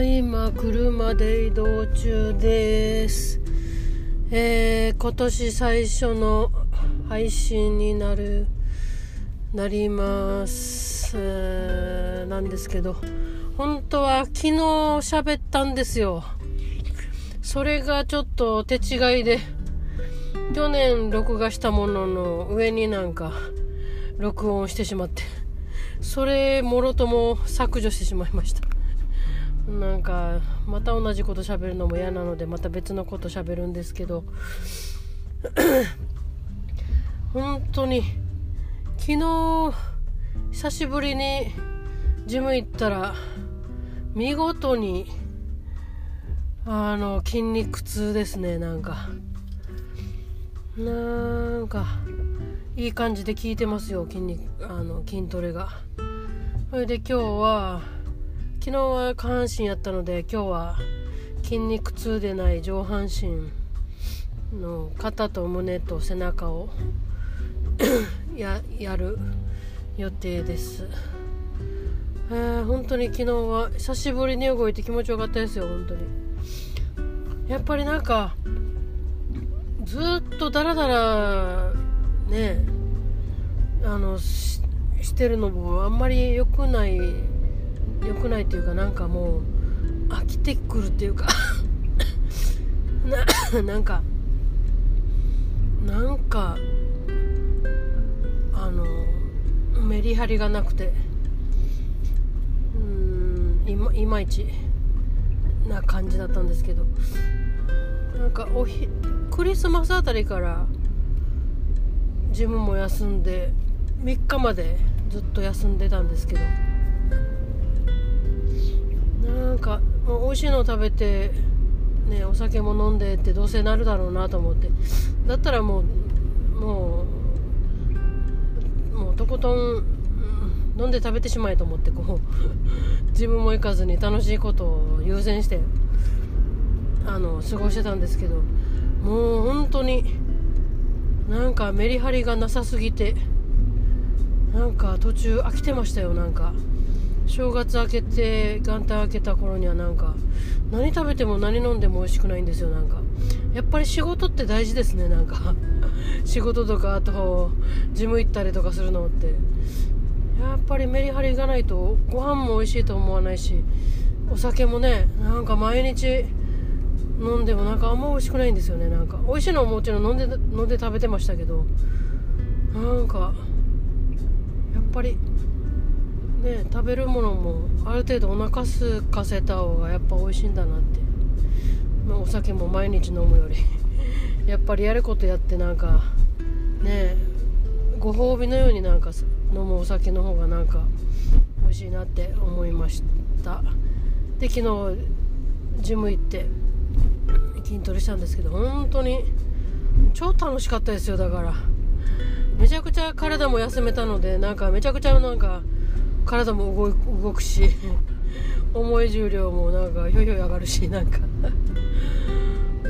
いま車で移動中です。えー、今年最初の配信になる、なります。なんですけど、本当は昨日喋ったんですよ。それがちょっと手違いで、去年録画したものの上になんか録音してしまって、それもろとも削除してしまいました。なんかまた同じこと喋るのも嫌なのでまた別のこと喋るんですけど。本当に昨日久しぶりにジム行ったら見事にあの筋肉痛ですねなんか。なんかいい感じで効いてますよ筋肉あの筋トレが。それで今日は昨日は下半身やったので今日は筋肉痛でない上半身の肩と胸と背中を ややる予定です、えー本当に昨日は久しぶりに動いて気持ちよかったですよ本当に。やっぱりなんかずっとダラダラねあのししてるのもあんまり良くないくないっていうかなんかもう飽きてくるっていうか。な なんかなんかあのメリハリがなくて。うーんいまいまいちな感じだったんですけど。なんかおひクリスマスあたりからジムも休んで3日までずっと休んでたんですけど。なんか美味しいの食べて、ね、お酒も飲んでってどうせなるだろうなと思ってだったらもうもうもうとことん飲んで食べてしまえと思ってこう 自分も行かずに楽しいことを優先してあの過ごしてたんですけどもう本当になんかメリハリがなさすぎてなんか途中飽きてましたよなんか。正月明けて元旦明けた頃にはなんか何食べても何飲んでも美味しくないんですよなんか。やっぱり仕事って大事ですねなんか。仕事とかあとジム行ったりとかするのって。やっぱりメリハリがないとご飯も美味しいと思わないしお酒もねなんか毎日飲んでもなんかあんま美味しくないんですよねなんか。美味しいのはもちろん飲んで飲んで食べてましたけどなんかやっぱりね食べるものもある程度お腹すかせた方がやっぱ美味しいんだなって、まあお酒も毎日飲むより。やっぱりやることやってなんかねご褒美のようになんか飲むお酒の方がなんか美味しいなって思いました。で昨日ジム行って筋トレしたんですけど本当に超楽しかったですよだから。めちゃくちゃ体も休めたのでなんかめちゃくちゃなんか体も動動くし重い重量もなんかひょいひょい上がるしなんか。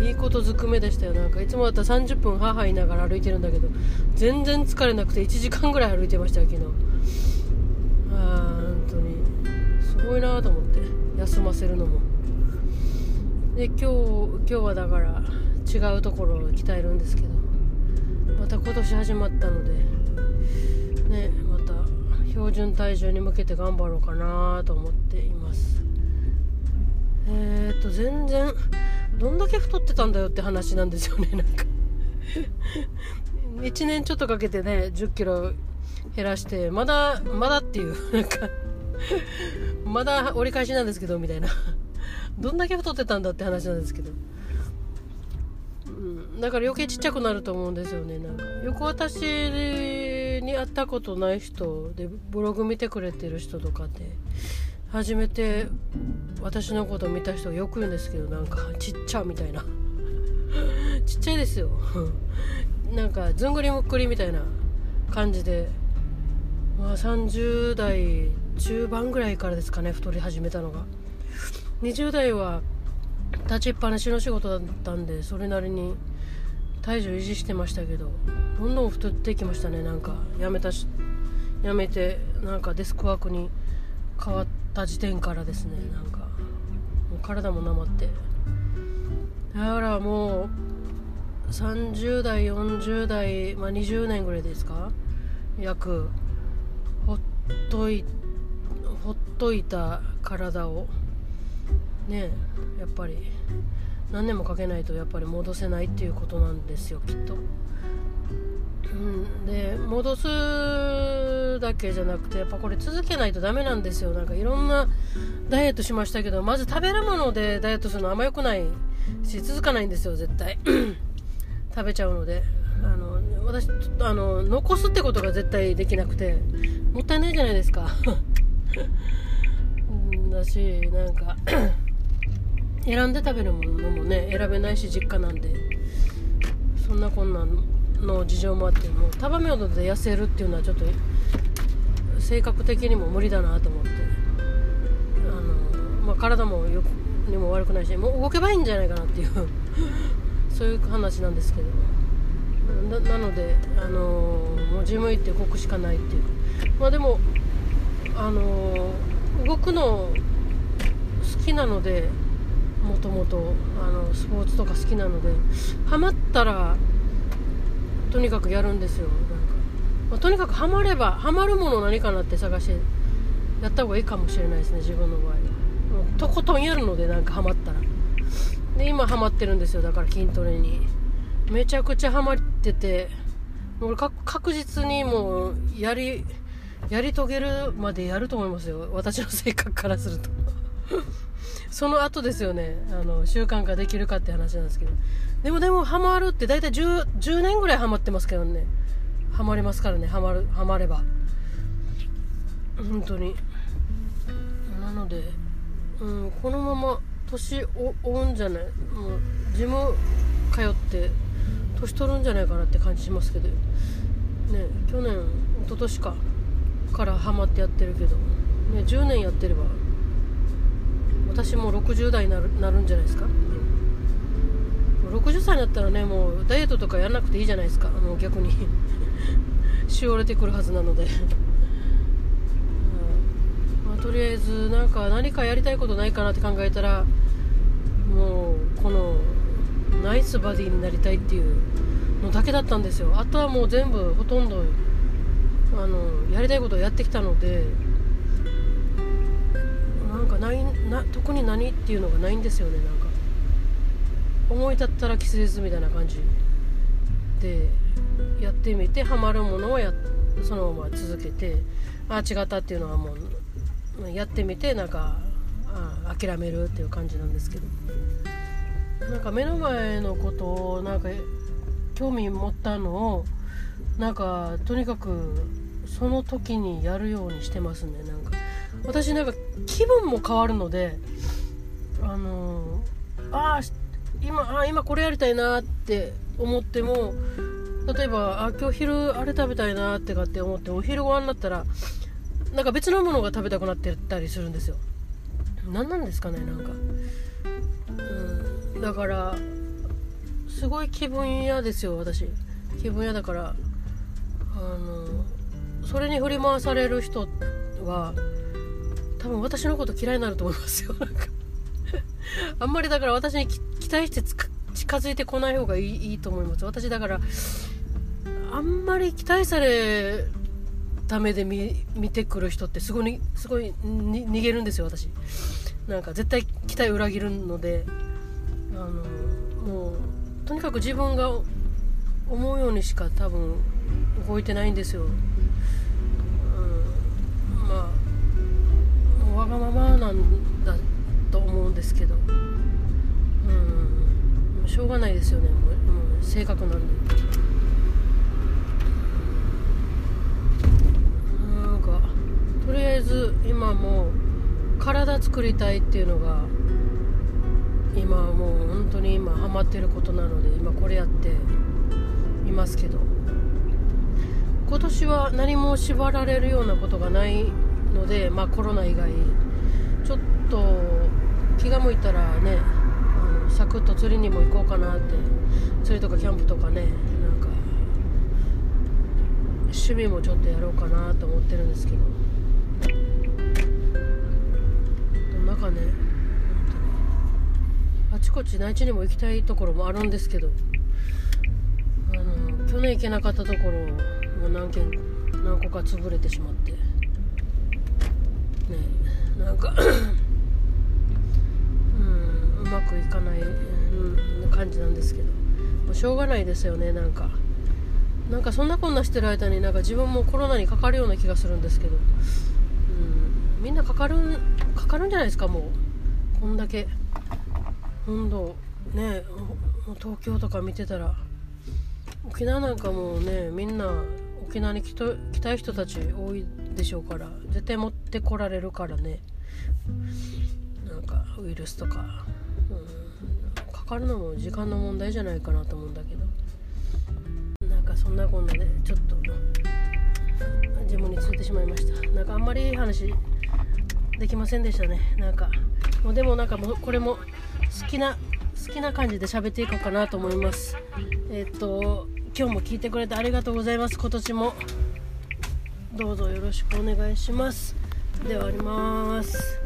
いいことずくめでしたよ。なんかいつもだったら30分母いながら歩いてるんだけど全然疲れなくて1時間ぐらい歩いてましたよ昨日。ああ本当に。すごいなと思って。休ませるのも。で今日今日はだから違うところを鍛えるんですけど。また今年始まったので。ね。また標準体重に向けて頑張ろうかなと思っています。えー、っと全然どんだけ太ってたんだよって話なんですよね なんか。1年ちょっとかけてね1 0キロ減らしてまだまだっていうなんか。まだ折り返しなんですけどみたいな。どんだけ太ってたんだって話なんですけど。うんだから余計ちっちゃくなると思うんですよねなんか。よく私に会ったことない人でブログ見てくれてる人とかで初めて私のこと見た人がよく言うんですけどなんかちっちゃみたいな。ちっちゃいですよ。なんかずんぐりむっくりみたいな感じで、まあ、30代中盤ぐらいからですかね太り始めたのが。20代は立ちっぱなしの仕事だったんでそれなりに体重維持してましたけどどんどん太ってきましたね。なんかやめたしやめてなんかデスクワークに変わった時点からですね。なんかもう体もなまって。だからもう30代40代、まあ、20年ぐらいですか？約ほっといほっといた体を。ねやっぱり。何年もかけないとやっぱり戻せないっていうことなんですよきっと。うん、で戻すだけじゃなくてやっぱこれ続けないとダメなんですよ。なんかいろんなダイエットしましたけどまず食べるものでダイエットするのあんま良くないし続かないんですよ絶対。食べちゃうので。あの私あの残すってことが絶対できなくてもったいないじゃないですか。だしなんか選んで食べるものもね選べないし実家なんでそんなこんなの事情もあってもう束目ほで痩せるっていうのはちょっと性格的にも無理だなと思ってあの、まあ、体もよにも悪くないしもう動けばいいんじゃないかなっていう そういう話なんですけど。なので、あのもうジム行って動くしかないっていう。まあでも、あの動くの好きなのでもともとスポーツとか好きなのでハマったらとにかくやるんですよ。なんか、まあ、とにかくハマればハマるもの何かなって探してやった方がいいかもしれないですね自分の場合は。とことんやるのでなんかハマったら。で今ハマってるんですよだから筋トレに。めちゃくちゃハマってて俺確実にもうやりやり遂げるまでやると思いますよ。私の性格からすると。その後ですよね。あの習慣化できるかって話なんですけど。でもでもハマるって大体 10, 10年ぐらいハマってますけどね。ハマりますからね。ハマるハマれば。本当に。なので、うん、このまま年を追うんじゃない。もうジム通って年取るんじゃないかなって感じしますけど。ね去年一昨年か。からハマってやってるけど、ね、10年やってれば私も60代になるなるんじゃないですか、60歳になったらねもうダイエットとかやらなくていいじゃないですか。もう逆に。しおれてくるはずなので。まあ、とりあえずなんか何かやりたいことないかなって考えたらもうこのナイスバディになりたいっていうのだけだったんですよ。あとはもう全部ほとんどあのやりたいことをやってきたのでないな特に何っていうのがないんですよねなんか。思い立ったらキスですみたいな感じ。でやってみてハマるものをやそのまま続けてああ違ったっていうのはもうやってみてなんかあ諦めるっていう感じなんですけど。なんか目の前のことをなんか興味持ったのをなんかとにかくその時にやるようにしてますねなん私なんか気分も変わるのであのああ今あ今これやりたいなって思っても例えばあ今日昼あれ食べたいなってかって思ってお昼ご飯になったらなんか別のものが食べたくなってたりするんですよ。何なんですかねなんか。うんだからすごい気分屋ですよ私。気分屋だからあのそれに振り回される人は多分私のこと嫌いになると思いますよ。なんか。あんまりだから私に期待して近づいてこない方がいいいいと思います。私だからあんまり期待された目で見てくる人ってすごいすごい逃げるんですよ私。なんか絶対期待裏切るのであのもうとにかく自分が思うようにしか多分動いてないんですよ。わがままなんだと思うんですけど。うん。しょうがないですよね。もうもう性格なんで。なんかとりあえず今もう体作りたいっていうのが今もう本当に今ハマってることなので今これやっていますけど。今年は何も縛られるようなことがないので、まあ、コロナ以外ちょっと気が向いたらねあのサクッと釣りにも行こうかなって釣りとかキャンプとかねなんか趣味もちょっとやろうかなと思ってるんですけど。なんかね本ちこち内地にも行きたいところもあるんですけどあの去年行けなかったところも何件何個か潰れてしまって。ねなんかうんうまくいかない、うん、感じなんですけど。もうしょうがないですよねなんか。なんかそんなこんなしてる間になんか自分もコロナにかかるような気がするんですけど、うん、みんなかかるかかるんじゃないですかもう。こんだけ。本土ね東京とか見てたら。沖縄なんかもうねみんな沖縄に来来たい人たち多いでしょうから絶対持ってこられるからね。なんかウイルスとか、うん、かかるのも時間の問題じゃないかなと思うんだけど。なんかそんなこんなでちょっとジムについてしまいました。なんかあんまりいい話できませんでしたね。なんかもうでもなんかもうこれも好きな好きな感じで喋っていこうかなと思います。えっ、と今日も聞いてくれてありがとうございます。今年も。どうぞよろしくお願いします。ではあります。